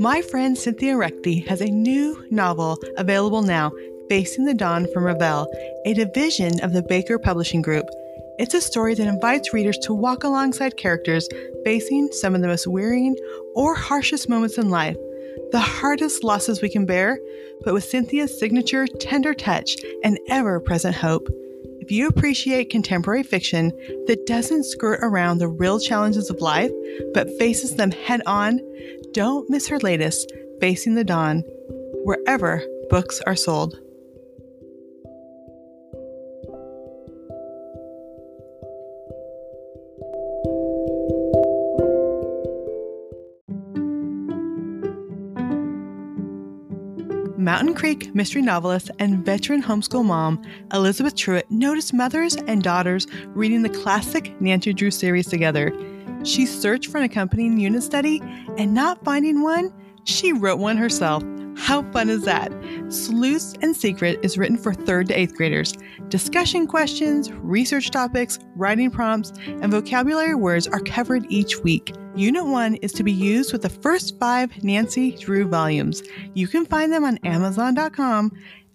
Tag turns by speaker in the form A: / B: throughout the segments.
A: My friend Cynthia Ruchti has a new novel available now, Facing the Dawn from Revell, a division of the Baker Publishing Group. It's a story that invites readers to walk alongside characters facing some of the most wearying or harshest moments in life, the hardest losses we can bear, but with Cynthia's signature tender touch and ever present hope. If you appreciate contemporary fiction that doesn't skirt around the real challenges of life, but faces them head on, don't miss her latest, Facing the Dawn, wherever books are sold. Mountain Creek mystery novelist and veteran homeschool mom Elizabeth Truitt noticed mothers and daughters reading the classic Nancy Drew series together. She searched for an accompanying unit study and not finding one, she wrote one herself. How fun is that? Sleuths and Secret is written for third to eighth graders. Discussion questions, research topics, writing prompts, and vocabulary words are covered each week. Unit 1 is to be used with the first five Nancy Drew volumes. You can find them on Amazon.com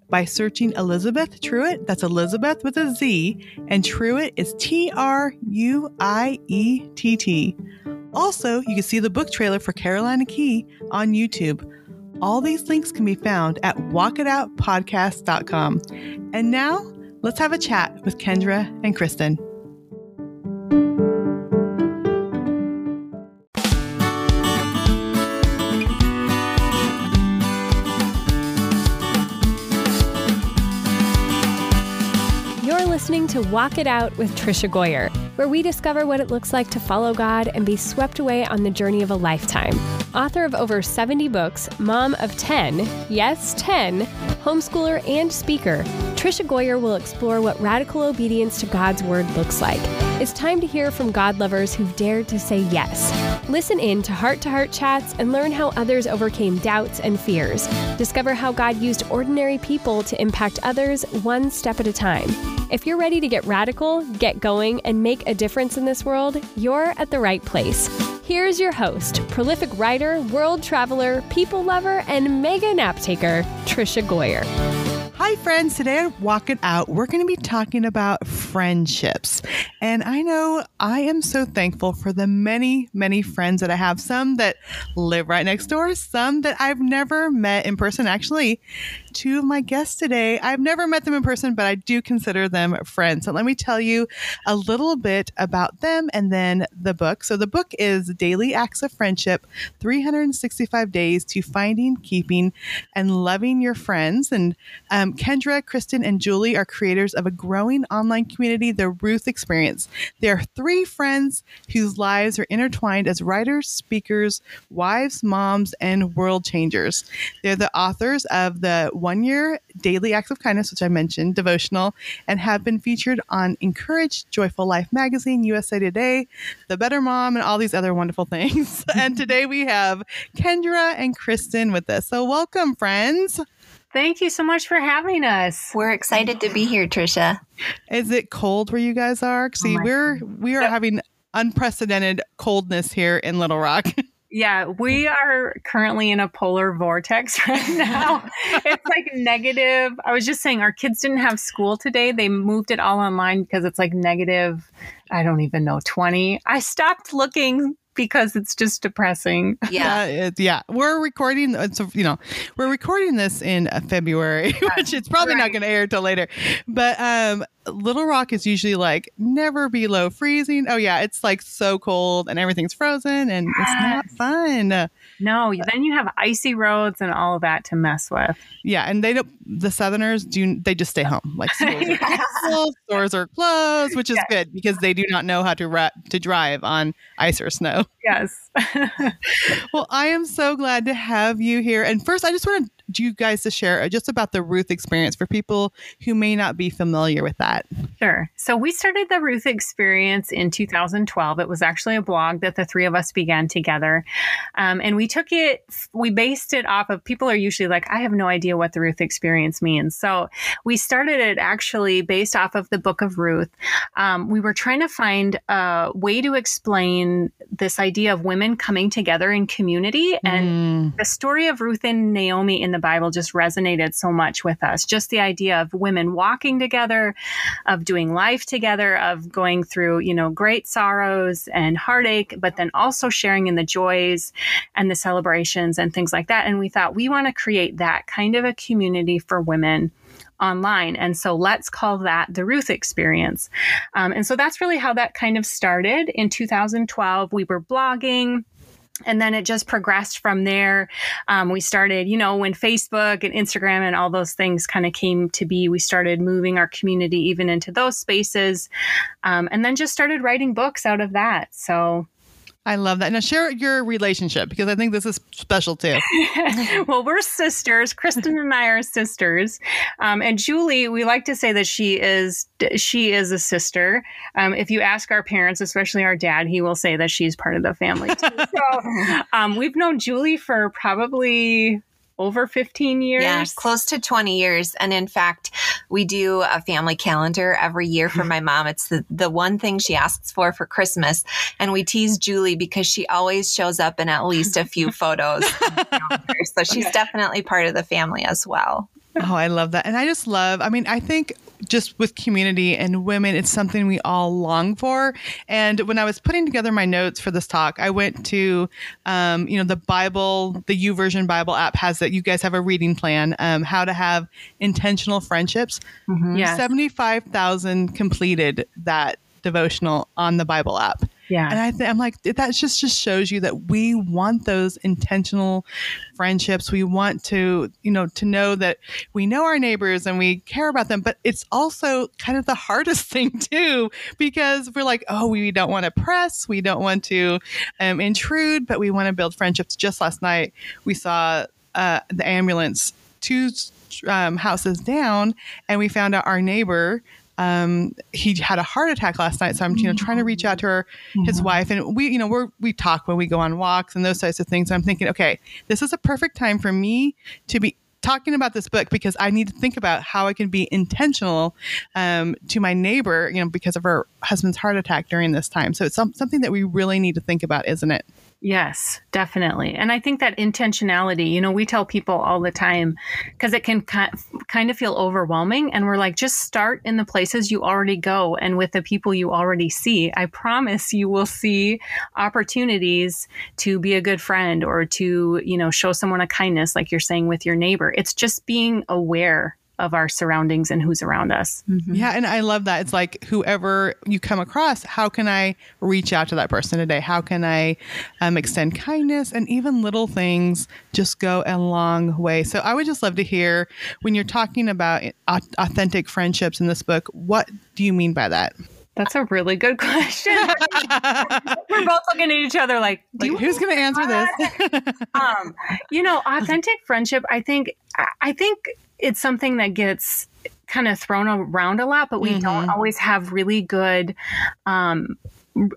A: by searching Elizabeth Truitt. That's Elizabeth with a Z, and Truitt is T R U I E T T. Also, you can see the book trailer for Carolina Key on YouTube. All these links can be found at walkitoutpodcast.com. And now, let's have a chat with Kendra and Kristen.
B: Listening to Walk It Out with Tricia Goyer, where we discover what it looks like to follow God and be swept away on the journey of a lifetime. Author of over 70 books, mom of 10, yes, 10, homeschooler and speaker, Tricia Goyer will explore what radical obedience to God's word looks like. It's time to hear from God lovers who've dared to say yes. Listen in to heart to heart chats and learn how others overcame doubts and fears. Discover how God used ordinary people to impact others one step at a time. If you're ready to get radical, get going, and make a difference in this world, you're at the right place. Here's your host, prolific writer, world traveler, people lover, and mega nap taker, Tricia Goyer.
A: Hi, friends. Today at Walk It Out, we're going to be talking about friendships. And I know I am so thankful for the many, many friends that I have. Some that live right next door, some that I've never met in person. Actually, two of my guests today, I've never met them in person, but I do consider them friends. So let me tell you a little bit about them and then the book. So the book is Daily Acts of Friendship 365 Days to Finding, Keeping, and Loving Your Friends. And um, Kendra, Kristen, and Julie are creators of a growing online community, the Ruth Experience. They are three friends whose lives are intertwined as writers, speakers, wives, moms, and world changers. They're the authors of the one year Daily Acts of Kindness, which I mentioned, devotional, and have been featured on Encourage, Joyful Life Magazine, USA Today, The Better Mom, and all these other wonderful things. and today we have Kendra and Kristen with us. So, welcome, friends.
C: Thank you so much for having us.
D: We're excited to be here, Tricia.
A: Is it cold where you guys are? See,
C: Oh
A: we're we are
C: Yep.
A: having unprecedented coldness here in Little Rock.
C: Yeah, we are currently in a polar vortex right now. it's like negative. I was just saying, our kids didn't have school today. They moved it all online because it's like negative, I don't even know, 20. I stopped looking because it's just depressing.
D: Yeah.
A: Uh, it- yeah. We're recording. It's a, you know, we're recording this in uh, February, which it's probably not going to air till later. But um, Little Rock is usually like never below freezing. Oh yeah, it's like so cold and everything's frozen and it's not fun.
C: No, then you have icy roads and all of that to mess with.
A: Yeah, and they don't. The Southerners do. They just stay home. Like schools are canceled, stores are closed, which is
C: Yes.
A: good because they do not know how to ra- to drive on ice or snow.
C: Yes.
A: Well, I am so glad to have you here. And first, I just want to you guys to share just about the Ruth experience for people who may not be familiar with that.
C: Sure. So we started the Ruth experience in 2012. It was actually a blog that the three of us began together. Um, and we took it, we based it off of people are usually like, I have no idea what the Ruth experience means. So we started it actually based off of the book of Ruth. Um, we were trying to find a way to explain this idea of women coming together in community. And mm. the story of Ruth and Naomi in the Bible just resonated so much with us. Just the idea of women walking together, of doing life together, of going through, you know, great sorrows and heartache, but then also sharing in the joys and the celebrations and things like that. And we thought we want to create that kind of a community for women online. And so let's call that the Ruth experience. Um, and so that's really how that kind of started in 2012. We were blogging and then it just progressed from there. Um, we started, you know, when Facebook and Instagram and all those things kind of came to be, we started moving our community even into those spaces, um, and then just started writing books out of that. So
A: I love that. Now share your relationship because I think this is special too.
C: well, we're sisters. Kristen and I are sisters, um, and Julie. We like to say that she is she is a sister. Um, if you ask our parents, especially our dad, he will say that she's part of the family. Too. So um, we've known Julie for probably over 15 years?
D: Yeah, close to 20 years. And in fact, we do a family calendar every year for my mom. It's the, the one thing she asks for for Christmas. And we tease Julie because she always shows up in at least a few photos. so she's definitely part of the family as well.
A: Oh, I love that. And I just love, I mean, I think just with community and women, it's something we all long for. And when I was putting together my notes for this talk, I went to, um, you know, the Bible, the YouVersion Bible app has that. You guys have a reading plan, um, how to have intentional friendships. Mm-hmm. Yeah. 75,000 completed that devotional on the Bible app.
C: Yeah.
A: And I th- I'm like, that just, just shows you that we want those intentional friendships. We want to, you know, to know that we know our neighbors and we care about them, but it's also kind of the hardest thing too, because we're like, oh, we don't want to press. We don't want to um, intrude, but we want to build friendships. Just last night, we saw uh, the ambulance two um, houses down and we found out our neighbor um, he had a heart attack last night. So I'm, you know, trying to reach out to her, his mm-hmm. wife, and we, you know, we're we talk when we go on walks and those types of things. So I'm thinking, okay, this is a perfect time for me to be talking about this book because I need to think about how I can be intentional um, to my neighbor, you know, because of her husband's heart attack during this time. So it's some, something that we really need to think about, isn't it?
C: Yes, definitely. And I think that intentionality, you know, we tell people all the time because it can kind of feel overwhelming. And we're like, just start in the places you already go and with the people you already see. I promise you will see opportunities to be a good friend or to, you know, show someone a kindness, like you're saying with your neighbor. It's just being aware of our surroundings and who's around us.
A: Mm-hmm. Yeah, and I love that. It's like whoever you come across, how can I reach out to that person today? How can I um, extend kindness? And even little things just go a long way. So I would just love to hear when you're talking about authentic friendships in this book, what do you mean by that?
C: That's a really good question. We're both looking at each other like,
A: like who's going to answer this?
C: um, you know, authentic friendship. I think. I think it's something that gets kind of thrown around a lot, but we mm-hmm. don't always have really good um,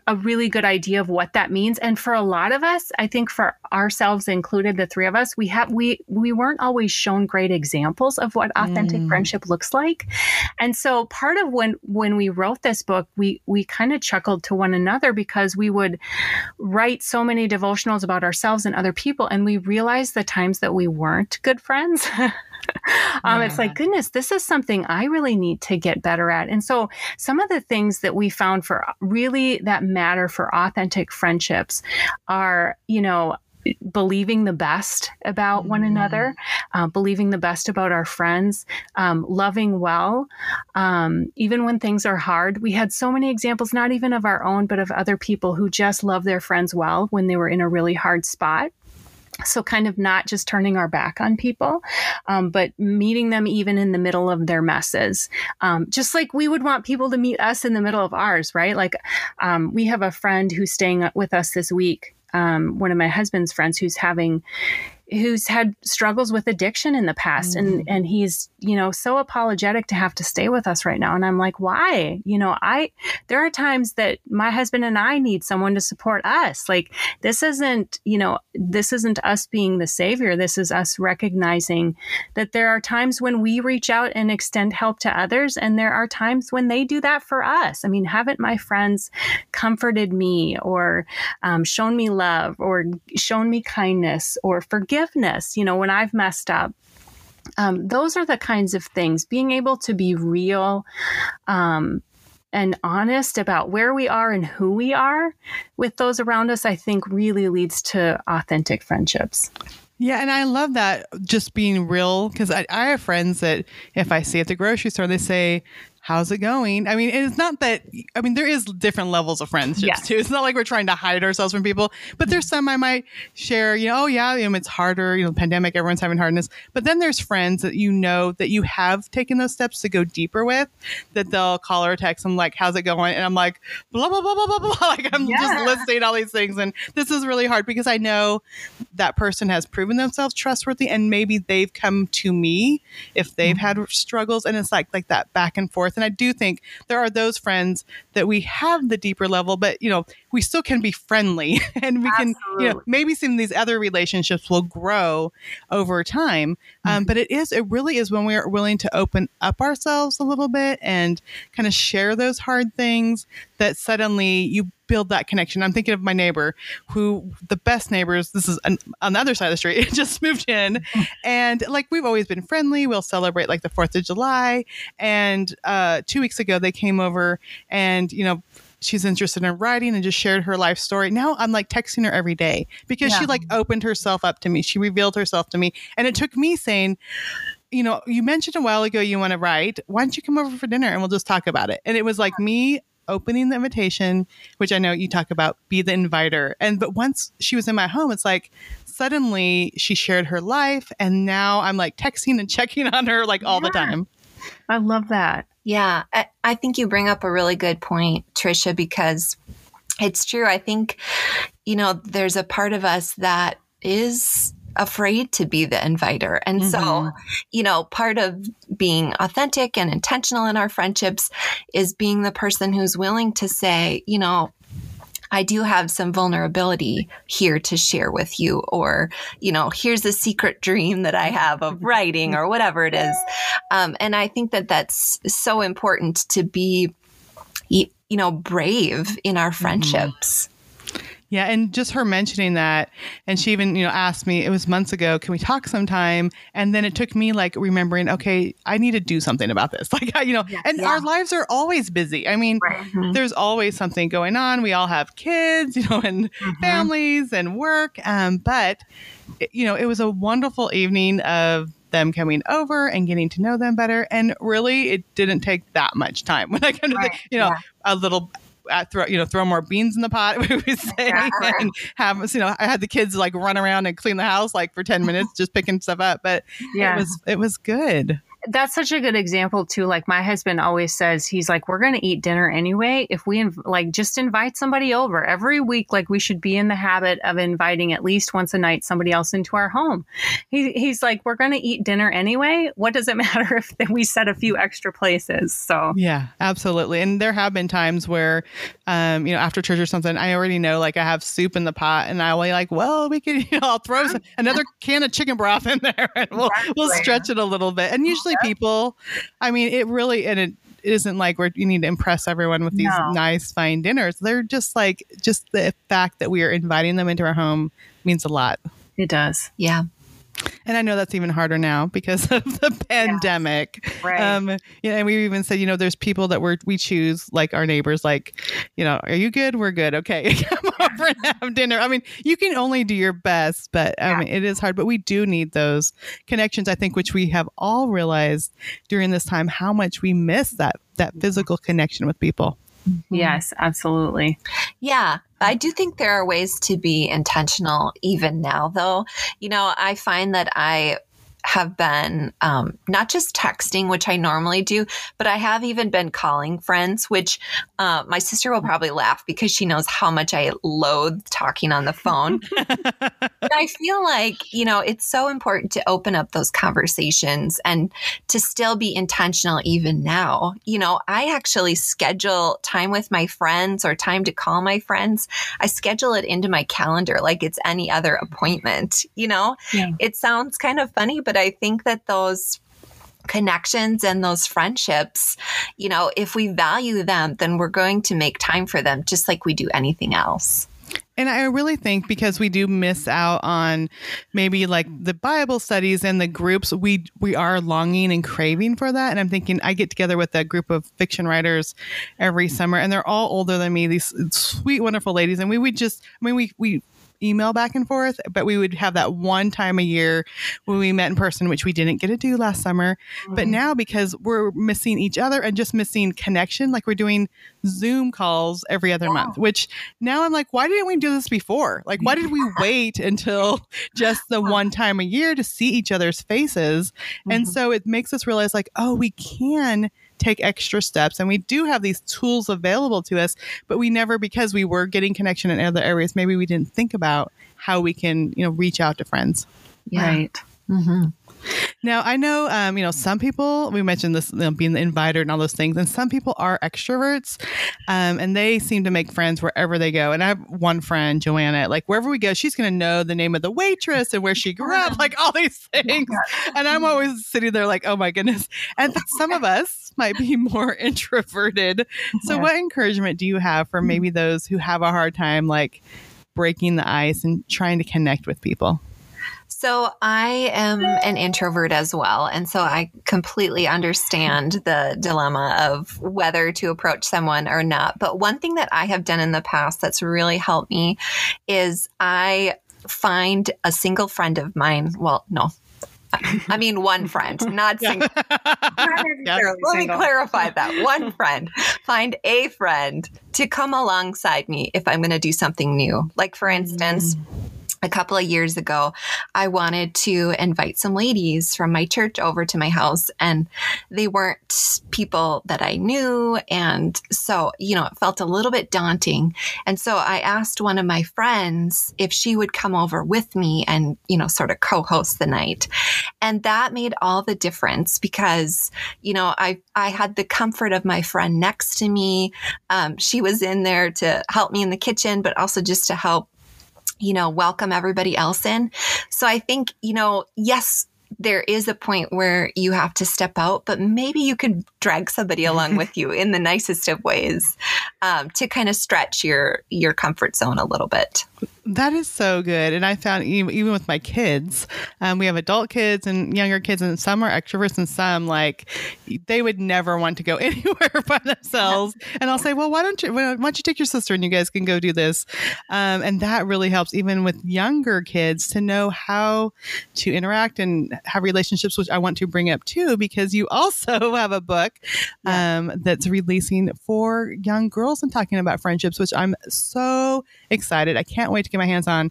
C: a really good idea of what that means and for a lot of us i think for ourselves included the three of us we have we we weren't always shown great examples of what authentic mm. friendship looks like and so part of when when we wrote this book we we kind of chuckled to one another because we would write so many devotionals about ourselves and other people and we realized the times that we weren't good friends um, yeah. It's like, goodness, this is something I really need to get better at. And so, some of the things that we found for really that matter for authentic friendships are, you know, believing the best about mm-hmm. one another, uh, believing the best about our friends, um, loving well, um, even when things are hard. We had so many examples, not even of our own, but of other people who just love their friends well when they were in a really hard spot. So, kind of not just turning our back on people, um, but meeting them even in the middle of their messes. Um, just like we would want people to meet us in the middle of ours, right? Like, um, we have a friend who's staying with us this week, um, one of my husband's friends who's having who's had struggles with addiction in the past mm-hmm. and and he's you know so apologetic to have to stay with us right now. And i'm like why? You know i there are times that my husband and i need someone to support us. Like this isn't you know this isn't us being the savior. This is us recognizing that there are times when we reach out and extend help to others and there are times when they do that for us. I mean haven't my friends comforted me or um, shown me love or shown me kindness or forgiveness, you know, when I've messed up. Um, those are the kinds of things. Being able to be real um, and honest about where we are and who we are with those around us, I think really leads to authentic friendships.
A: Yeah, and I love that just being real because I, I have friends that if I see at the grocery store, they say, how's it going? I mean, it's not that, I mean, there is different levels of friendships yes. too. It's not like we're trying to hide ourselves from people, but there's some I might share, you know, oh yeah, you know, it's harder, you know, pandemic, everyone's having hardness. But then there's friends that you know that you have taken those steps to go deeper with that they'll call or text them like, how's it going? And I'm like, blah, blah, blah, blah, blah, blah. Like I'm yeah. just listing all these things. And this is really hard because I know that person has proven themselves trustworthy and maybe they've come to me if they've mm-hmm. had struggles. And it's like, like that back and forth and I do think there are those friends that we have the deeper level, but you know, we still can be friendly and we Absolutely. can, you know, maybe some of these other relationships will grow over time. Um, mm-hmm. but it is, it really is when we are willing to open up ourselves a little bit and kind of share those hard things that suddenly you build that connection. I'm thinking of my neighbor who the best neighbors, this is an, on the other side of the street, just moved in. And like we've always been friendly. We'll celebrate like the 4th of July. And uh, two weeks ago, they came over and, you know, she's interested in writing and just shared her life story. Now I'm like texting her every day because yeah. she like opened herself up to me. She revealed herself to me. And it took me saying, you know, you mentioned a while ago you want to write. Why don't you come over for dinner and we'll just talk about it? And it was like me opening the invitation, which I know you talk about, be the inviter. And but once she was in my home, it's like suddenly she shared her life, and now I'm like texting and checking on her like all yeah. the time.
C: I love that.
D: Yeah, I, I think you bring up a really good point, Tricia, because it's true. I think, you know, there's a part of us that is afraid to be the inviter. And mm-hmm. so, you know, part of being authentic and intentional in our friendships is being the person who's willing to say, you know, I do have some vulnerability here to share with you, or, you know, here's a secret dream that I have of writing or whatever it is. Um, and I think that that's so important to be, you know, brave in our mm-hmm. friendships. Mm-hmm.
A: Yeah, and just her mentioning that, and she even you know asked me. It was months ago. Can we talk sometime? And then it took me like remembering. Okay, I need to do something about this. Like you know, yeah, and yeah. our lives are always busy. I mean, right. mm-hmm. there's always something going on. We all have kids, you know, and mm-hmm. families and work. Um, but you know, it was a wonderful evening of them coming over and getting to know them better. And really, it didn't take that much time when I come to right. the, you know, yeah. a little throw you know throw more beans in the pot we would say and have you know I had the kids like run around and clean the house like for 10 minutes just picking stuff up but yeah. it was it was good
C: that's such a good example too. Like my husband always says, he's like, we're going to eat dinner anyway. If we inv- like just invite somebody over every week, like we should be in the habit of inviting at least once a night somebody else into our home. He, he's like, we're going to eat dinner anyway. What does it matter if we set a few extra places? So
A: yeah, absolutely. And there have been times where, um, you know, after church or something, I already know like I have soup in the pot, and I'll be like, well, we could, you know, I'll throw some, another can of chicken broth in there, and we'll exactly. we'll stretch it a little bit. And usually people. I mean, it really and it isn't like we're you need to impress everyone with these no. nice fine dinners. They're just like just the fact that we are inviting them into our home means a lot.
C: It does.
D: Yeah.
A: And I know that's even harder now because of the pandemic.
C: Yeah, right.
A: Um, you know, and we even said, you know, there's people that we're, we choose, like our neighbors, like, you know, are you good? We're good. Okay. Come over and have dinner. I mean, you can only do your best, but yeah. Mean, it is hard, but we do need those connections, I think, which we have all realized during this time, how much we miss that, that physical connection with people.
C: Mm-hmm. Yes, absolutely.
D: Yeah, I do think there are ways to be intentional even now, though. You know, I find that I have been um, not just texting, which I normally do, but I have even been calling friends, which uh, my sister will probably laugh because she knows how much I loathe talking on the phone. I feel like, you know, it's so important to open up those conversations and to still be intentional even now. You know, I actually schedule time with my friends or time to call my friends. I schedule it into my calendar like it's any other appointment, you know? Yeah. It sounds kind of funny, but I think that those connections and those friendships, you know, if we value them, then we're going to make time for them just like we do anything else.
A: And I really think because we do miss out on maybe like the Bible studies and the groups, we we are longing and craving for that. And I'm thinking I get together with a group of fiction writers every summer, and they're all older than me. These sweet, wonderful ladies, and we would just, I mean, we we email back and forth, but we would have that one time a year when we met in person, which we didn't get to do last summer. Mm-hmm. But now, because we're missing each other and just missing connection, like we're doing Zoom calls every other month, which now I'm like, why didn't we do this before? Like, why did we wait until just the one time a year to see each other's faces? Mm-hmm. And so it makes us realize, like, oh, we can take extra steps. And we do have these tools available to us, but we never, because we were getting connection in other areas, maybe we didn't think about how we can, you know, reach out to friends.
C: Yeah. Right. Mm-hmm.
A: Now, I know, um, you know, some people, we mentioned this you know, being the inviter and all those things, and some people are extroverts um, and they seem to make friends wherever they go. And I have one friend, Joanna, like wherever we go, she's going to know the name of the waitress and where she grew up, like all these things. And I'm always sitting there like, oh my goodness. And some of us might be more introverted. So, what encouragement do you have for maybe those who have a hard time, like, breaking the ice and trying to connect with people?
D: So I am an introvert as well. And so I completely understand the dilemma of whether to approach someone or not. But one thing that I have done in the past that's really helped me is I find a single friend of mine. Well, no, I mean, one friend, not single. yeah. Let me clarify that. One friend. Find a friend to come alongside me if I'm going to do something new. Like, for instance, mm-hmm a couple of years ago, I wanted to invite some ladies from my church over to my house, and they weren't people that I knew. And so, you know, it felt a little bit daunting. And so I asked one of my friends if she would come over with me and, you know, sort of co host the night. And that made all the difference because, you know, I, I had the comfort of my friend next to me. Um, she was in there to help me in the kitchen, but also just to help you know, welcome everybody else in. So I think, you know, yes, there is a point where you have to step out, but maybe you can drag somebody along with you in the nicest of ways um, to kind of stretch your your comfort zone a little bit.
A: That is so good. And I found even, with my kids, um, we have adult kids and younger kids, and some are extroverts and some like they would never want to go anywhere by themselves. And I'll say, well, why don't you, why don't you take your sister and you guys can go do this? Um, and that really helps even with younger kids to know how to interact and have relationships, which I want to bring up too, because you also have a book um, that's releasing for young girls and talking about friendships, which I'm so excited. I can't wait to get my hands on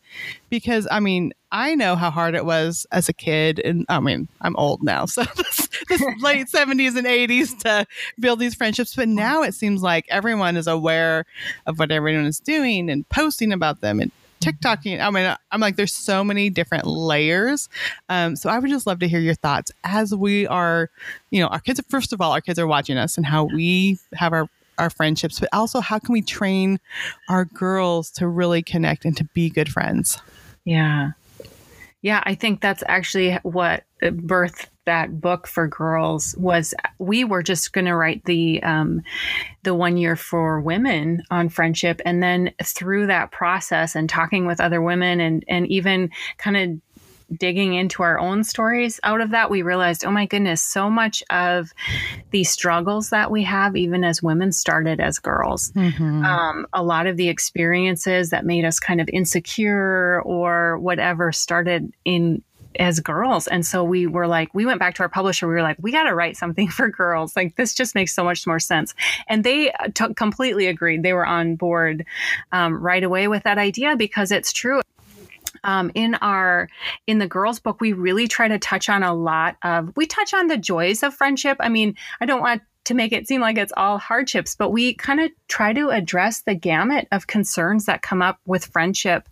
A: because I mean, I know how hard it was as a kid. And I mean, I'm old now. So this, this late 70s and 80s to build these friendships. But now it seems like everyone is aware of what everyone is doing and posting about them and TikToking. I mean, I'm like, there's so many different layers. Um, so I would just love to hear your thoughts as we are, you know, our kids, first of all, our kids are watching us and how we have our our friendships, but also how can we train our girls to really connect and to be good friends?
C: Yeah. Yeah, I think that's actually what birthed that book for girls was we were just going to write the um, the one year for women on friendship and then through that process and talking with other women and and even kind of digging into our own stories out of that, we realized, oh my goodness, so much of the struggles that we have, even as women, started as girls. Mm-hmm. Um, a lot of the experiences that made us kind of insecure or whatever started in as girls. And so we were like, we went back to our publisher. We were like, we got to write something for girls. Like, this just makes so much more sense. And they t- completely agreed. They were on board um, right away with that idea because it's true um, in our in the girls book we really try to touch on a lot of we touch on the joys of friendship. I mean i don't want to make it seem like it's all hardships, but we kind of try to address the gamut of concerns that come up with friendship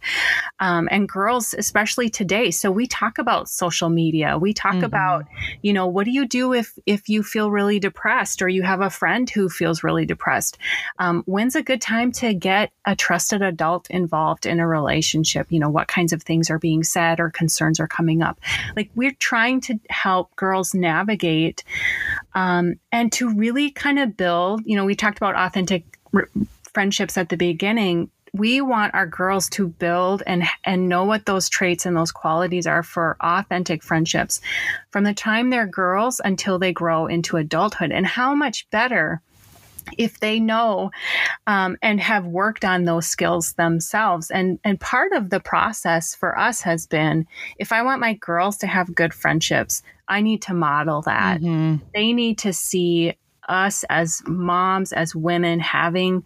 C: um, and girls, especially today. So we talk about social media. We talk mm-hmm. about, you know, what do you do if if you feel really depressed or you have a friend who feels really depressed? Um, when's a good time to get a trusted adult involved in a relationship? You know, what kinds of things are being said or concerns are coming up? Like we're trying to help girls navigate um, and to really kind of build, you know, we talked about authentic r- friendships at the beginning. We want our girls to build and and know what those traits and those qualities are for authentic friendships from the time they're girls until they grow into adulthood. And how much better if they know um, and have worked on those skills themselves and and part of the process for us has been if i want my girls to have good friendships i need to model that mm-hmm. they need to see us as moms, as women, having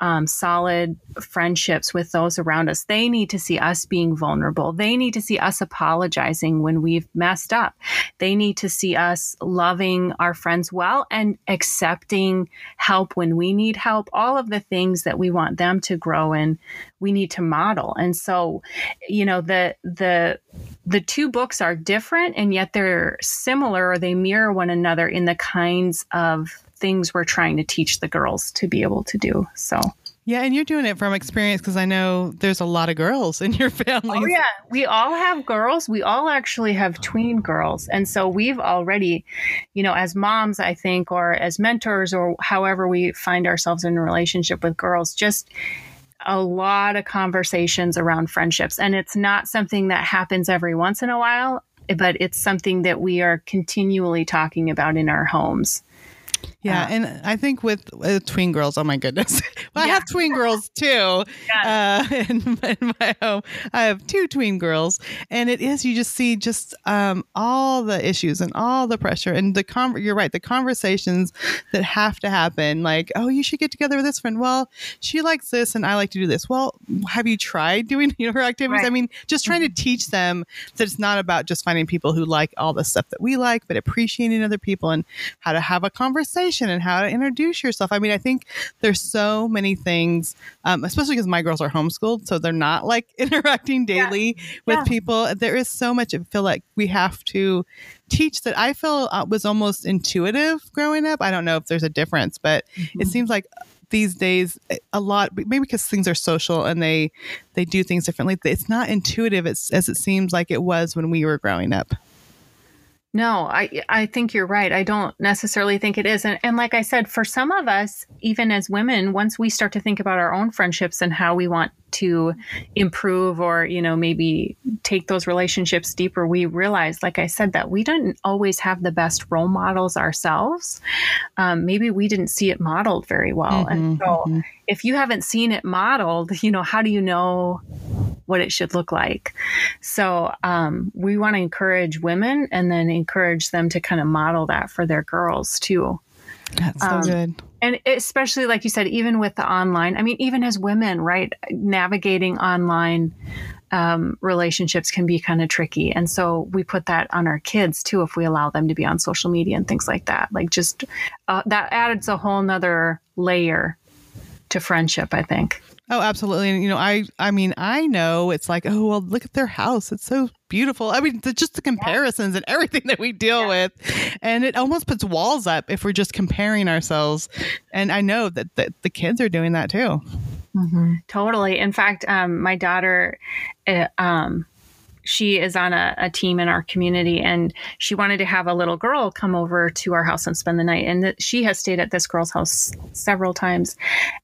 C: um, solid friendships with those around us. They need to see us being vulnerable. They need to see us apologizing when we've messed up. They need to see us loving our friends well and accepting help when we need help. All of the things that we want them to grow in, we need to model. And so, you know, the the the two books are different and yet they're similar or they mirror one another in the kinds of things we're trying to teach the girls to be able to do. So
A: yeah, and you're doing it from experience because I know there's a lot of girls in your family.
C: Oh yeah, we all have girls. We all actually have tween girls, and so we've already, you know, as moms, I think, or as mentors, or however we find ourselves in a relationship with girls, just a lot of conversations around friendships, and it's not something that happens every once in a while, but it's something that we are continually talking about in our homes.
A: Yeah, uh, and I think with, with, twin girls, oh my goodness, well, yeah. I have twin girls too. Uh, in, in, my home, I have two twin girls, and it is you just see just um, all the issues and all the pressure and the con- You're right, the conversations that have to happen. Like, oh, you should get together with this friend. Well, she likes this, and I like to do this. Well, have you tried doing you know her activities? Right. I mean, just trying to teach them that it's not about just finding people who like all the stuff that we like, but appreciating other people and how to have a conversation and how to introduce yourself. I mean, I think there's so many things, um, especially because my girls are homeschooled, so they're not like interacting daily yeah. with yeah. people. There is so much. I feel like we have to teach that I feel uh, was almost intuitive growing up. I don't know if there's a difference, but mm-hmm. it seems like these days a lot maybe because things are social and they they do things differently it's not intuitive as, as it seems like it was when we were growing up
C: no, I I think you're right. I don't necessarily think it is. And and like I said, for some of us, even as women, once we start to think about our own friendships and how we want to improve or, you know, maybe take those relationships deeper, we realize, like I said, that we don't always have the best role models ourselves. Um, maybe we didn't see it modeled very well. Mm-hmm, and so mm-hmm. if you haven't seen it modeled, you know, how do you know what it should look like. So um, we want to encourage women and then encourage them to kind of model that for their girls too.
A: That's so um, good.
C: And especially, like you said, even with the online, I mean, even as women, right, navigating online um, relationships can be kind of tricky. And so we put that on our kids too, if we allow them to be on social media and things like that. Like, just uh, that adds a whole nother layer to friendship, I think.
A: Oh, absolutely. And you know, I I mean, I know it's like, oh well, look at their house. It's so beautiful. I mean, the, just the comparisons yeah. and everything that we deal yeah. with, and it almost puts walls up if we're just comparing ourselves. And I know that, that the kids are doing that too.
C: Mm-hmm. Totally. In fact, um, my daughter, uh, um, she is on a, a, team in our community and she wanted to have a little girl come over to our house and spend the night. And th- she has stayed at this girl's house several times.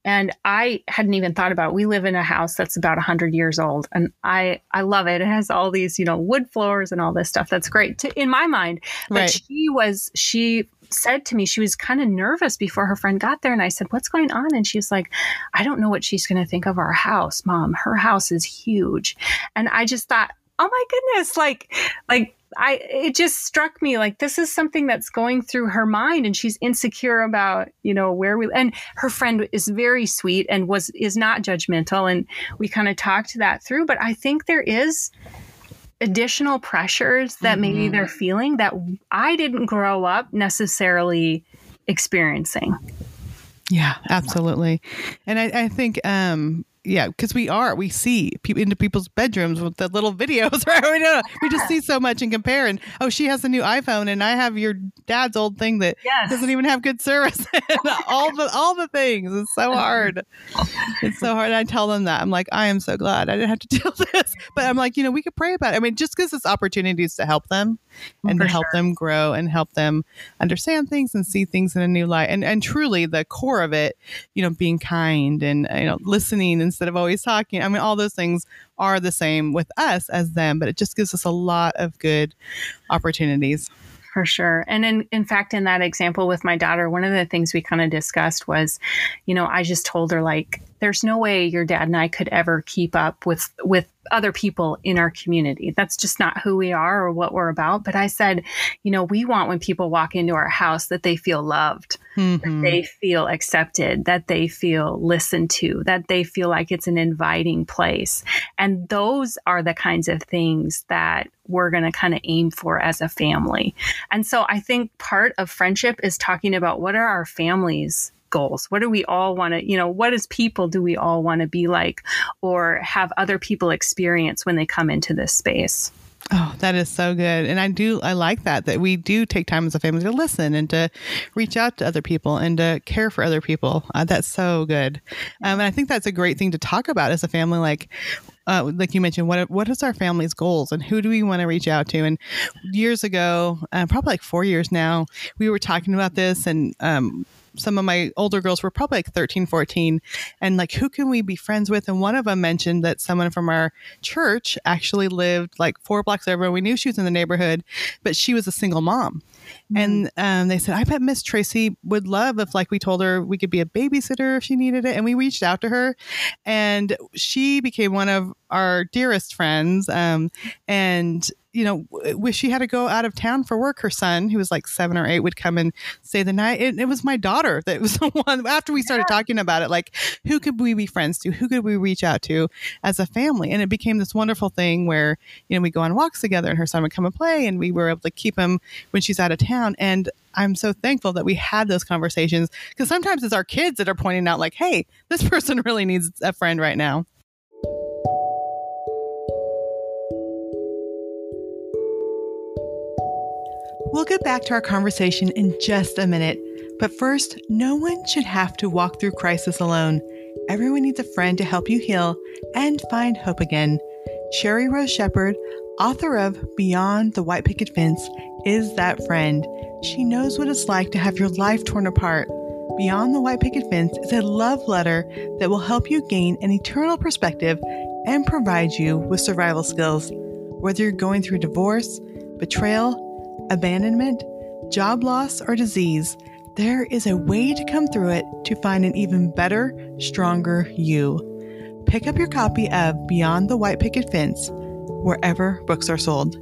C: And i hadn't even thought about it. we live in a house that's about 100 years old and i i love it. It has all these you know wood floors and all this stuff that's great to, in my mind. But right. she was she said to me she was kind of nervous before her friend got there and i said what's going on? And she was like i don't know what she's going to think of our house mom. Her house is huge. And i just thought oh my goodness, like, like I, it just struck me like this is something that's going through her mind and she's insecure about, you know, where we, and her friend is very sweet and was, is not judgmental. And we kind of talked that through, but I think there is, additional pressures that mm-hmm. maybe they're feeling that I didn't grow up necessarily experiencing.
A: Yeah, absolutely. And I, I think um, yeah, because we are, we see pe- into people's bedrooms with the little videos, right? We, know, we just see so much and compare. And oh, she has a new iPhone, and I have your dad's old thing that yes. doesn't even have good service. all the all the things. It's so hard. It's so hard. I tell them that I'm like, I am so glad I didn't have to deal with this. But I'm like, you know, we could pray about it. I mean, just because it's opportunities to help them oh, and For to help sure. them grow and help them understand things and see things in a new light. And and truly, the core of it, you know, being kind and you know, listening and instead of always talking. I mean, all those things are the same with us as them, but it just gives us a lot of good opportunities.
C: For sure. And in, in fact, in that example with my daughter, one of the things we kind of discussed was, you know, I just told her, like, there's no way your dad and I could ever keep up with with other people in our community. That's just not who we are or what we're about. But I said, you know, we want when people walk into our house that they feel loved, mm-hmm. that they feel accepted, that they feel listened to, that they feel like it's an inviting place. And those are the kinds of things that we're going to kind of aim for as a family. And so I think part of friendship is talking about what are our families goals? What do we all want to, you know, what as people do we all want to be like or have other people experience when they come into this space?
A: Oh, that is so good. And I do, I like that, that we do take time as a family to listen and to reach out to other people and to care for other people. Uh, that's so good. Um, and I think that's a great thing to talk about as a family. Like, uh, like you mentioned, what what is our family's goals and who do we want to reach out to? And years ago, uh, probably like four years now, we were talking about this, and um, some of my older girls were probably like 13, 14, and like, who can we be friends with? And one of them mentioned that someone from our church actually lived like four blocks over. We knew she was in the neighborhood, but she was a single mom. Mm-hmm. And um, they said, I bet Miss Tracy would love if, like, we told her we could be a babysitter if she needed it. And we reached out to her, and she became one of our dearest friends. Um, and you know, wish she had to go out of town for work, her son, who was like seven or eight, would come and stay the night. It, it was my daughter that was the one after we started yeah. talking about it. Like, who could we be friends to? Who could we reach out to as a family? And it became this wonderful thing where, you know, we go on walks together and her son would come and play and we were able to keep him when she's out of town. And I'm so thankful that we had those conversations because sometimes it's our kids that are pointing out, like, hey, this person really needs a friend right now. We'll get back to our conversation in just a minute. But first, no one should have to walk through crisis alone. Everyone needs a friend to help you heal and find hope again. Sheri Rose Shepherd, author of Beyond the White Picket Fence, is that friend. She knows what it's like to have your life torn apart. Beyond the White Picket Fence is a love letter that will help you gain an eternal perspective and provide you with survival skills. Whether you're going through divorce, betrayal, abandonment, job loss, or disease, there is a way to come through it to find an even better, stronger you. Pick up your copy of Beyond the White Picket Fence wherever books are sold.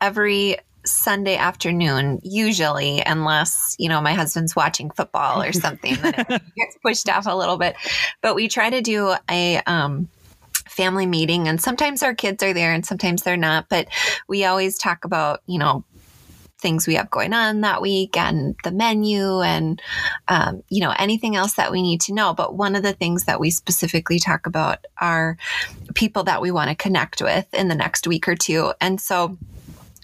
D: Every Sunday afternoon, usually, unless, you know, my husband's watching football or something, then it gets pushed off a little bit. But we try to do a um, family meeting and sometimes our kids are there and sometimes they're not but we always talk about you know things we have going on that week and the menu and um, you know anything else that we need to know. But one of the things that we specifically talk about are people that we want to connect with in the next week or two. And so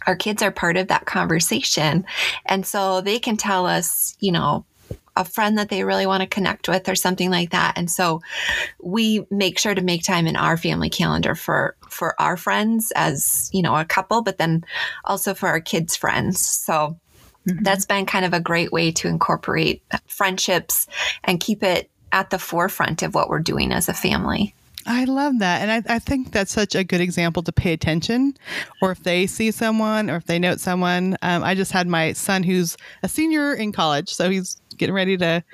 D: our kids are part of that conversation. And so they can tell us you know a friend that they really want to connect with or something like that. And so we make sure to make time in our family calendar for for our friends as, you know, a couple, but then also for our kids' friends. So mm-hmm. that's been kind of a great way to incorporate friendships and keep it at the forefront of what we're doing as a family.
A: I love that. And I, I, think that's such a good example to pay attention. Or if they see someone or if they note someone. Um, I just had my son who's a senior in college. So he's getting ready to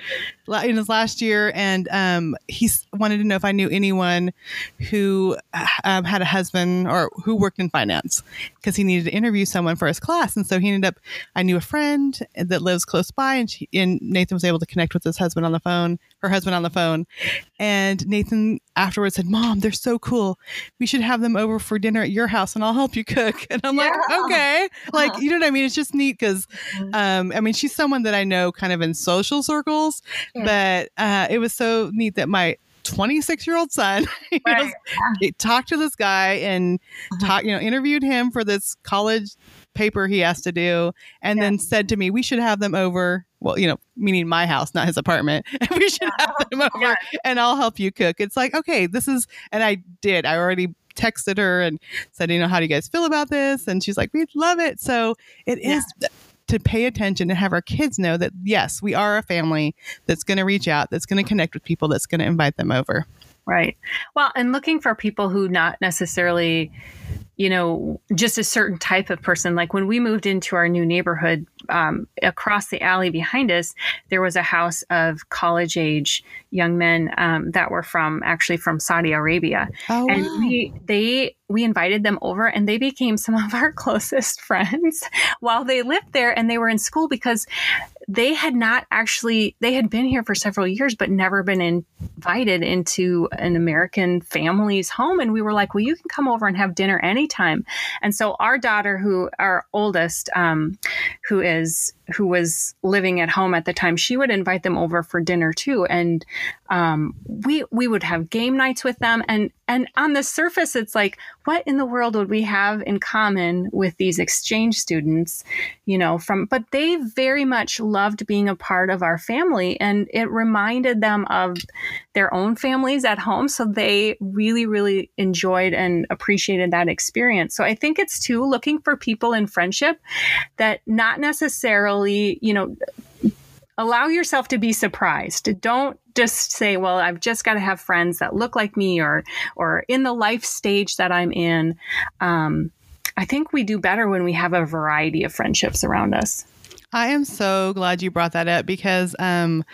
A: in his last year, and um, he wanted to know if I knew anyone who um, had a husband or who worked in finance because he needed to interview someone for his class. And so he ended up. I knew a friend that lives close by, and, she, and Nathan was able to connect with his husband on the phone, her husband on the phone, and Nathan afterwards said, "Mom, they're so cool. We should have them over for dinner at your house, and I'll help you cook." And I'm like, "Okay." Like,
D: Uh-huh.
A: you know what I mean? It's just neat because, um, I mean, she's someone that I know kind of in social circles, but uh, it was so neat that my 26 year old son
C: Right.
A: he talked to this guy and
D: Uh-huh.
A: talk, you know, interviewed him for this college paper he has to do, and then said to me, "We should have them over." Well, you know, meaning my house, not his apartment. we should have them over,
C: Yeah.
A: and I'll help you cook. It's like, okay, this is, and I did. I already texted her and said, you know, how do you guys feel about this? And she's like, we love it. So it is to pay attention and have our kids know that yes, we are a family that's going to reach out, that's going to connect with people, that's going to invite them over.
C: Right. Well, and looking for people who not necessarily, you know, just a certain type of person. Like when we moved into our new neighborhood, um, across the alley behind us, there was a house of college age young men um, that were from actually from Saudi Arabia,
A: Oh,
C: and
A: wow.
C: we they we invited them over, and they became some of our closest friends while they lived there, and they were in school because they had not actually they had been here for several years but never been invited into an american family's home. And we were like well you can come over and have dinner anytime. And so our daughter who our oldest um, who is who was living at home at the time she would invite them over for dinner too. And um, we we would have game nights with them. And and on the surface it's like what in the world would we have in common with these exchange students you know from but they very much loved being a part of our family. And it reminded them of their own families at home. So they really really enjoyed and appreciated that experience. So i think it's too looking for people in friendship that not necessarily you know allow yourself to be surprised. Don't just say well i've just got to have friends that look like me or or in the life stage that i'm in. Um, i think we do better when we have a variety of friendships around us.
A: I am so glad you brought that up because um,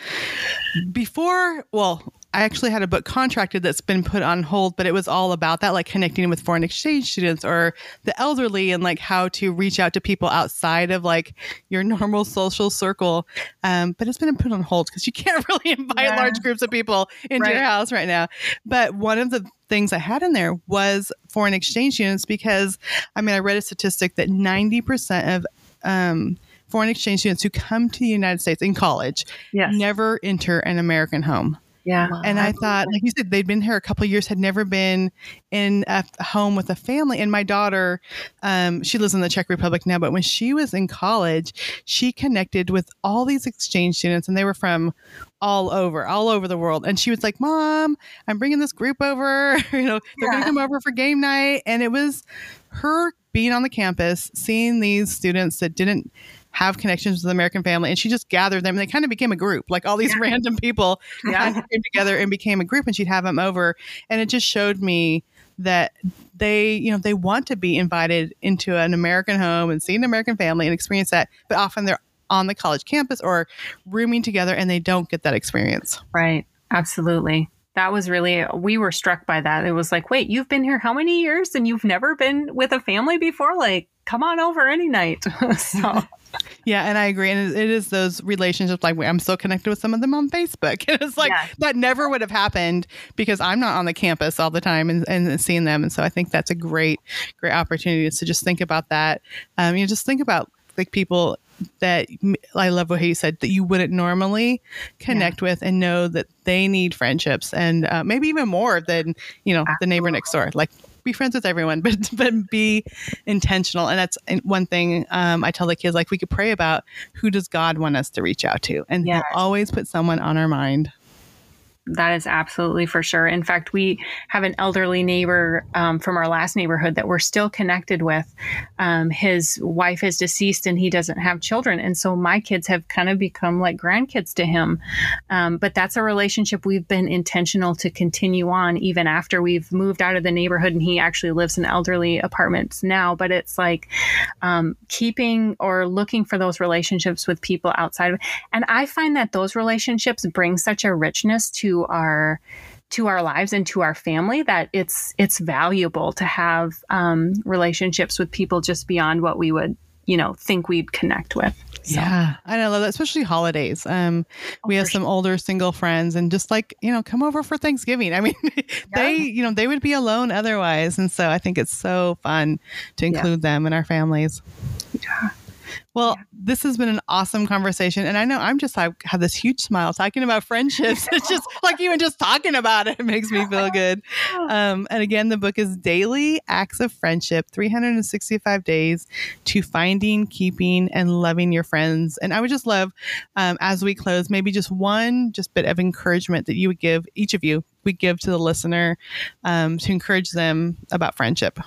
A: before, well, I actually had a book contracted that's been put on hold, but it was all about that, like connecting with foreign exchange students or the elderly and like how to reach out to people outside of like your normal social circle. Um, but it's been put on hold because you can't really invite
C: Yeah.
A: large groups of people into your house right now. But one of the things I had in there was foreign exchange students because I mean, I read a statistic that 90% of um, foreign exchange students who come to the United States in college
C: yes
A: never enter an American home.
C: Yeah
A: And I thought, like you said, they'd been here a couple of years, had never been in a home with a family. And my daughter, um, she lives in the Czech Republic now, but when she was in college, she connected with all these exchange students, and they were from all over, all over the world. And she was like, "Mom, I'm bringing this group over. you know, they're going to come over for game night." And it was her being on the campus, seeing these students that didn't have connections with the American family, and she just gathered them. And they kind of became a group, like all these random people
C: Yeah.
A: came together and became a group. And she'd have them over, and it just showed me that they, you know, they want to be invited into an American home and see an American family and experience that. But often they're on the college campus or rooming together, and they don't get that experience.
C: Right. Absolutely. That was really, we were struck by that. It was like, wait, you've been here how many years and you've never been with a family before? Like, come on over any night. so,
A: Yeah, and I agree. And it- is those relationships. Like I'm still connected with some of them on Facebook. And it's like
C: Yeah.
A: that never would have happened because I'm not on the campus all the time and, and seeing them. And so I think that's a great, great opportunity to just think about that. Um, you know, just think about like people that I love what he said that you wouldn't normally connect with and know that they need friendships and uh, maybe even more than you know the neighbor next door. Like be friends with everyone, but but be intentional. And that's one thing um, I tell the kids. Like we could pray about who does God want us to reach out to, and
C: Yes.
A: He'll always put someone on our mind.
C: That is absolutely for sure. In fact, we have an elderly neighbor um, from our last neighborhood that we're still connected with. Um, his wife is deceased and he doesn't have children. And so my kids have kind of become like grandkids to him. Um, but that's a relationship we've been intentional to continue on even after we've moved out of the neighborhood and he actually lives in elderly apartments now. But it's like um, keeping or looking for those relationships with people outside and I find that those relationships bring such a richness to our to our lives and to our family that it's it's valuable to have um, relationships with people just beyond what we would you know think we'd connect with
A: so. Yeah, I love that, especially holidays. Um, oh, we have some sure. older single friends, and just like you know, come over for Thanksgiving. I mean, yeah. they you know they would be alone otherwise, and so I think it's so fun to include yeah. them in our families. Yeah. Well, yeah. this has been an awesome conversation. And I know I'm just, I have this huge smile talking about friendships. it's just like even just talking about it, it makes me feel good. Um, and again, the book is Daily Acts of Friendship 365 Days to Finding, Keeping, and Loving Your Friends. And I would just love, um, as we close, maybe just one just bit of encouragement that you would give, each of you, we give to the listener um, to encourage them about friendship.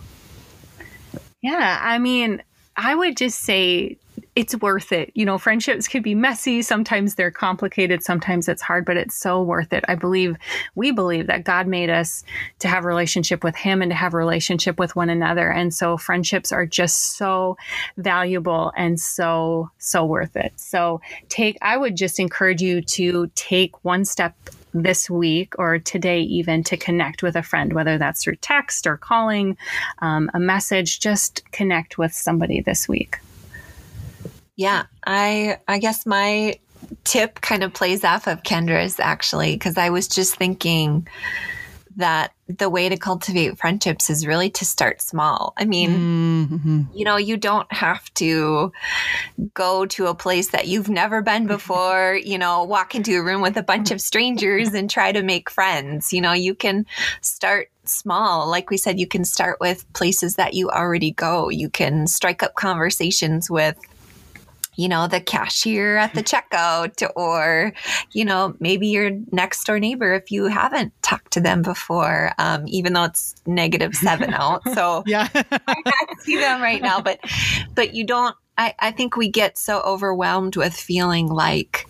C: Yeah. I mean, I would just say it's worth it. You know, friendships could be messy. Sometimes they're complicated. Sometimes it's hard, but it's so worth it. I believe, we believe that God made us to have a relationship with Him and to have a relationship with one another. And so friendships are just so valuable and so, so worth it. So take, I would just encourage you to take one step this week or today even to connect with a friend, whether that's through text or calling, um, a message, just connect with somebody this week.
D: Yeah, I I guess my tip kind of plays off of Kendra's actually because I was just thinking that the way to cultivate friendships is really to start small. I mean, mm-hmm. you know, you don't have to go to a place that you've never been before, you know, walk into a room with a bunch of strangers and try to make friends. You know, you can start small. Like we said, you can start with places that you already go. You can strike up conversations with you know, the cashier at the checkout or, you know, maybe your next door neighbor if you haven't talked to them before, um, even though it's negative seven out. So
A: yeah,
D: I can't see them right now, but, but you don't, I, I think we get so overwhelmed with feeling like,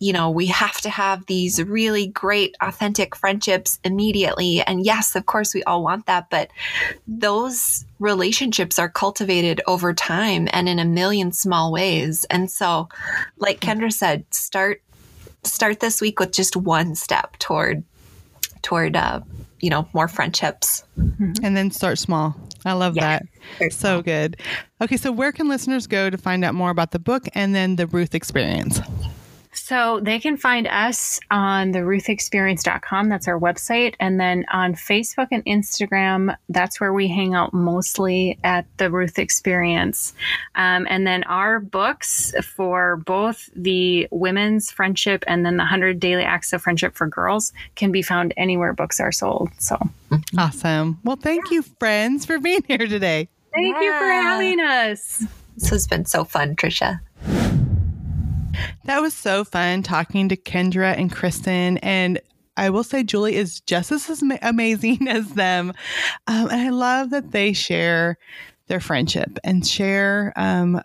D: you know, we have to have these really great, authentic friendships immediately. And yes, of course, we all want that, but those relationships are cultivated over time and in a million small ways. And so, like Kendra said, start start this week with just one step toward toward uh, you know more friendships.
A: Mm-hmm. and then start small. I love yeah, that. So good. Okay so where can listeners go to find out more about the book and then the ruth experience
C: so they can find us on the ruthexperience.com. That's our website. And then on Facebook and Instagram, that's where we hang out mostly at the Ruth Experience. Um, and then our books for both the women's friendship and then the 100 Daily Acts of Friendship for Girls can be found anywhere books are sold. So
A: awesome. Well, thank you, friends, for being here today.
C: Thank yeah. you for having us.
D: This has been so fun, Tricia.
A: That was so fun talking to Kendra and Kristen. And I will say Julie is just as amazing as them. Um, and I love that they share their friendship and share um,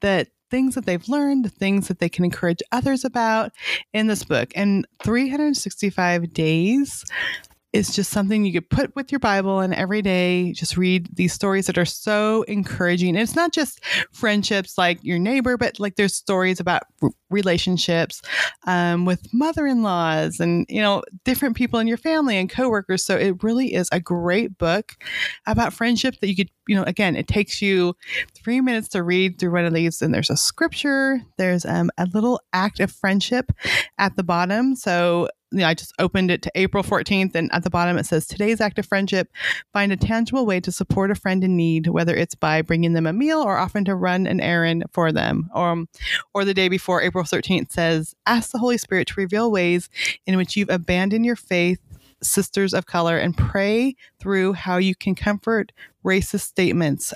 A: that things that they've learned, the things that they can encourage others about in this book. And 365 days is just something you could put with your Bible and every day just read these stories that are so encouraging. And it's not just friendships like your neighbor, but like there's stories about relationships um, with mother in laws and, you know, different people in your family and coworkers. So it really is a great book about friendship that you could, you know, again, it takes you three minutes to read through one of these. And there's a scripture, there's um, a little act of friendship at the bottom. So you know, I just opened it to April 14th, and at the bottom it says today's act of friendship. Find a tangible way to support a friend in need, whether it's by bringing them a meal or offering to run an errand for them. Or, um, or the day before, April 13th says, ask the Holy Spirit to reveal ways in which you've abandoned your faith, sisters of color, and pray through how you can comfort racist statements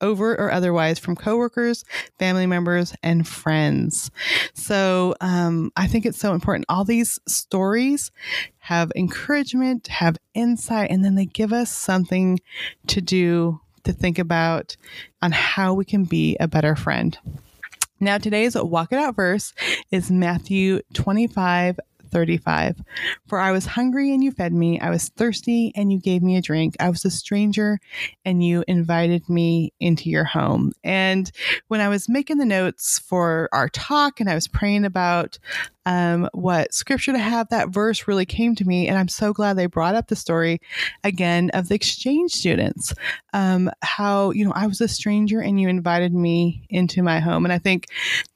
A: over or otherwise, from coworkers, family members, and friends. So um, I think it's so important. All these stories have encouragement, have insight, and then they give us something to do, to think about on how we can be a better friend. Now, today's Walk It Out verse is Matthew 25, 35. For I was hungry and you fed me. I was thirsty and you gave me a drink. I was a stranger and you invited me into your home. And when I was making the notes for our talk and I was praying about um, what scripture to have, that verse really came to me. And I'm so glad they brought up the story again of the exchange students. Um, how, you know, I was a stranger and you invited me into my home. And I think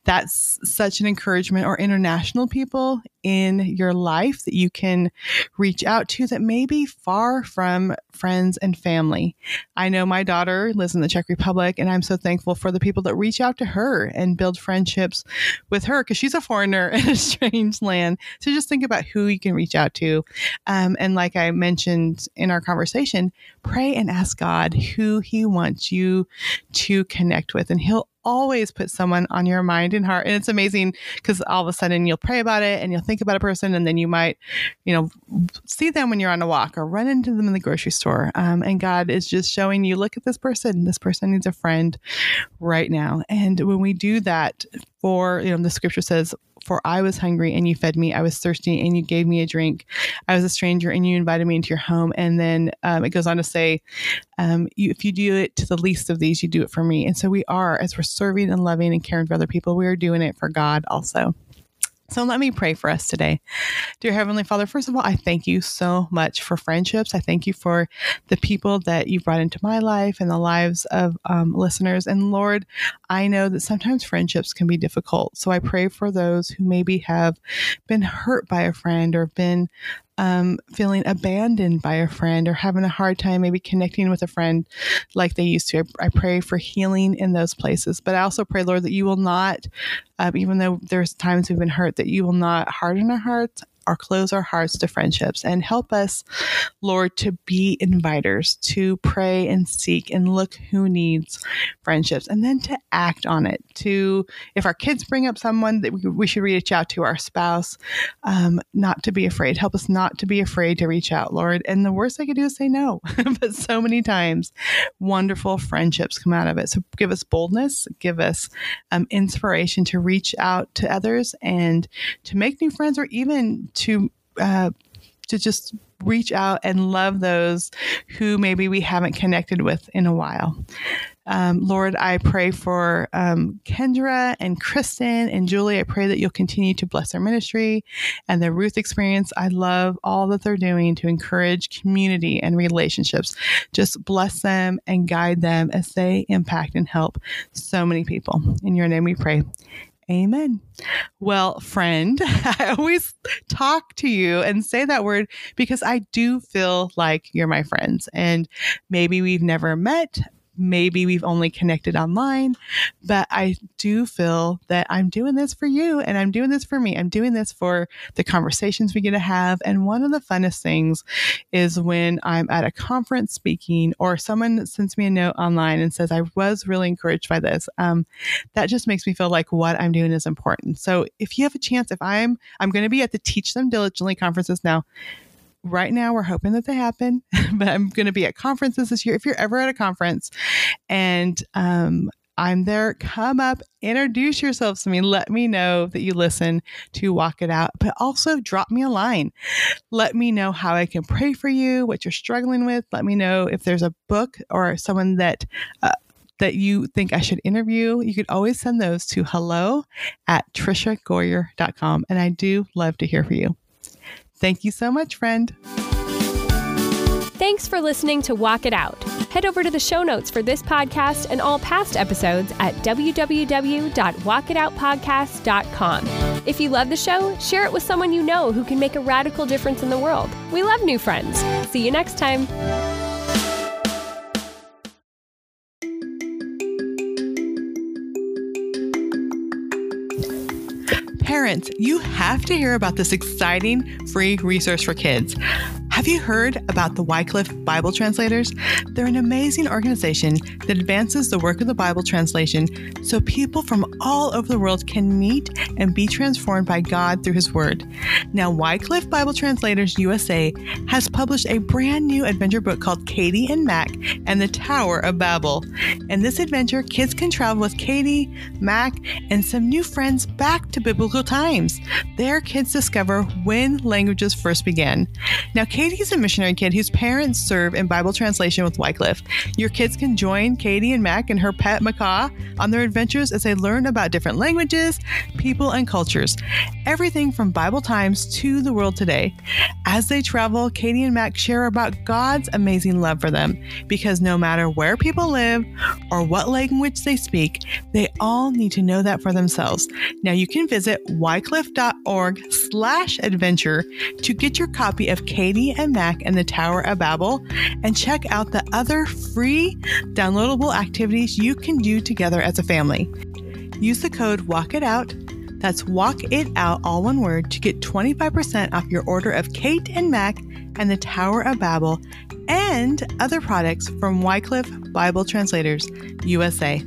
A: that's such an encouragement or international people in your life that you can reach out to that may be far from friends and family. I know my daughter lives in the Czech Republic, and I'm so thankful for the people that reach out to her and build friendships with her because she's a foreigner in a strange land. So just think about who you can reach out to. Um, and like I mentioned in our conversation, pray and ask God who He wants you to connect with, and He'll always put someone on your mind and heart. And it's amazing because all of a sudden you'll pray about it and you'll think about a person and then you might, you know, see them when you're on a walk or run into them in the grocery store. Um, and God is just showing you, look at this person. This person needs a friend right now. And when we do that for, you know, the scripture says, for I was hungry and you fed me. I was thirsty and you gave me a drink. I was a stranger and you invited me into your home. And then um, it goes on to say, um, you, if you do it to the least of these, you do it for me. And so we are, as we're serving and loving and caring for other people, we are doing it for God also. So let me pray for us today. Dear Heavenly Father, first of all, I thank you so much for friendships. I thank you for the people that you brought into my life and the lives of um, listeners. And Lord, I know that sometimes friendships can be difficult. So I pray for those who maybe have been hurt by a friend or been um, feeling abandoned by a friend or having a hard time maybe connecting with a friend like they used to. I, I pray for healing in those places. But I also pray, Lord, that you will not, uh, even though there's times we've been hurt, that you will not harden our hearts or close our hearts to friendships and help us, Lord, to be inviters, to pray and seek and look who needs friendships and then to act on it. To, if our kids bring up someone that we, we should reach out to our spouse, um, not to be afraid. Help us not to be afraid to reach out, Lord. And the worst I could do is say no. but so many times, wonderful friendships come out of it. So give us boldness, give us um, inspiration to reach out to others and to make new friends or even to uh, to just reach out and love those who maybe we haven't connected with in a while. Um, Lord, I pray for um, Kendra and Kristen and Julie. I pray that you'll continue to bless their ministry and their Ruth experience. I love all that they're doing to encourage community and relationships. Just bless them and guide them as they impact and help so many people. In your name we pray. Amen. Well, friend, I always talk to you and say that word because I do feel like you're my friends. And maybe we've never met, maybe we've only connected online, but I do feel that I'm doing this for you and I'm doing this for me. I'm doing this for the conversations we get to have. And one of the funnest things is when I'm at a conference speaking or someone sends me a note online and says, I was really encouraged by this. Um, that just makes me feel like what I'm doing is important. So if you have a chance, if I'm, I'm going to be at the Teach Them Diligently conferences now right now we're hoping that they happen but i'm going to be at conferences this year if you're ever at a conference and um, i'm there come up introduce yourselves to me let me know that you listen to walk it out but also drop me a line let me know how i can pray for you what you're struggling with let me know if there's a book or someone that uh, that you think I should interview, you could always send those to hello at triciagoyer.com. And I do love to hear from you. Thank you so much, friend.
B: Thanks for listening to Walk It Out. Head over to the show notes for this podcast and all past episodes at www.walkitoutpodcast.com. If you love the show, share it with someone you know who can make a radical difference in the world. We love new friends. See you next time.
A: Parents, you have to hear about this exciting free resource for kids. Have you heard about the Wycliffe Bible Translators? They're an amazing organization that advances the work of the Bible translation so people from all over the world can meet and be transformed by God through His Word. Now, Wycliffe Bible Translators USA has published a brand new adventure book called Katie and Mac and the Tower of Babel. In this adventure, kids can travel with Katie, Mac, and some new friends back to biblical times. There, kids discover when languages first began. Now, Katie's a missionary kid whose parents serve in Bible translation with Wycliffe. Your kids can join Katie and Mac and her pet macaw on their adventures as they learn about different languages, people, and cultures. Everything from Bible times to the world today. As they travel, Katie and Mac share about God's amazing love for them because no matter where people live or what language they speak, they all need to know that for themselves. Now you can visit wycliffe.org slash adventure to get your copy of Katie and Mac and the Tower of Babel and check out the other free downloadable activities you can do together as a family. Use the code Walk It Out. That's Walk It Out, all one word, to get 25% off your order of Kate and Mac and the Tower of Babel and other products from Wycliffe Bible Translators USA.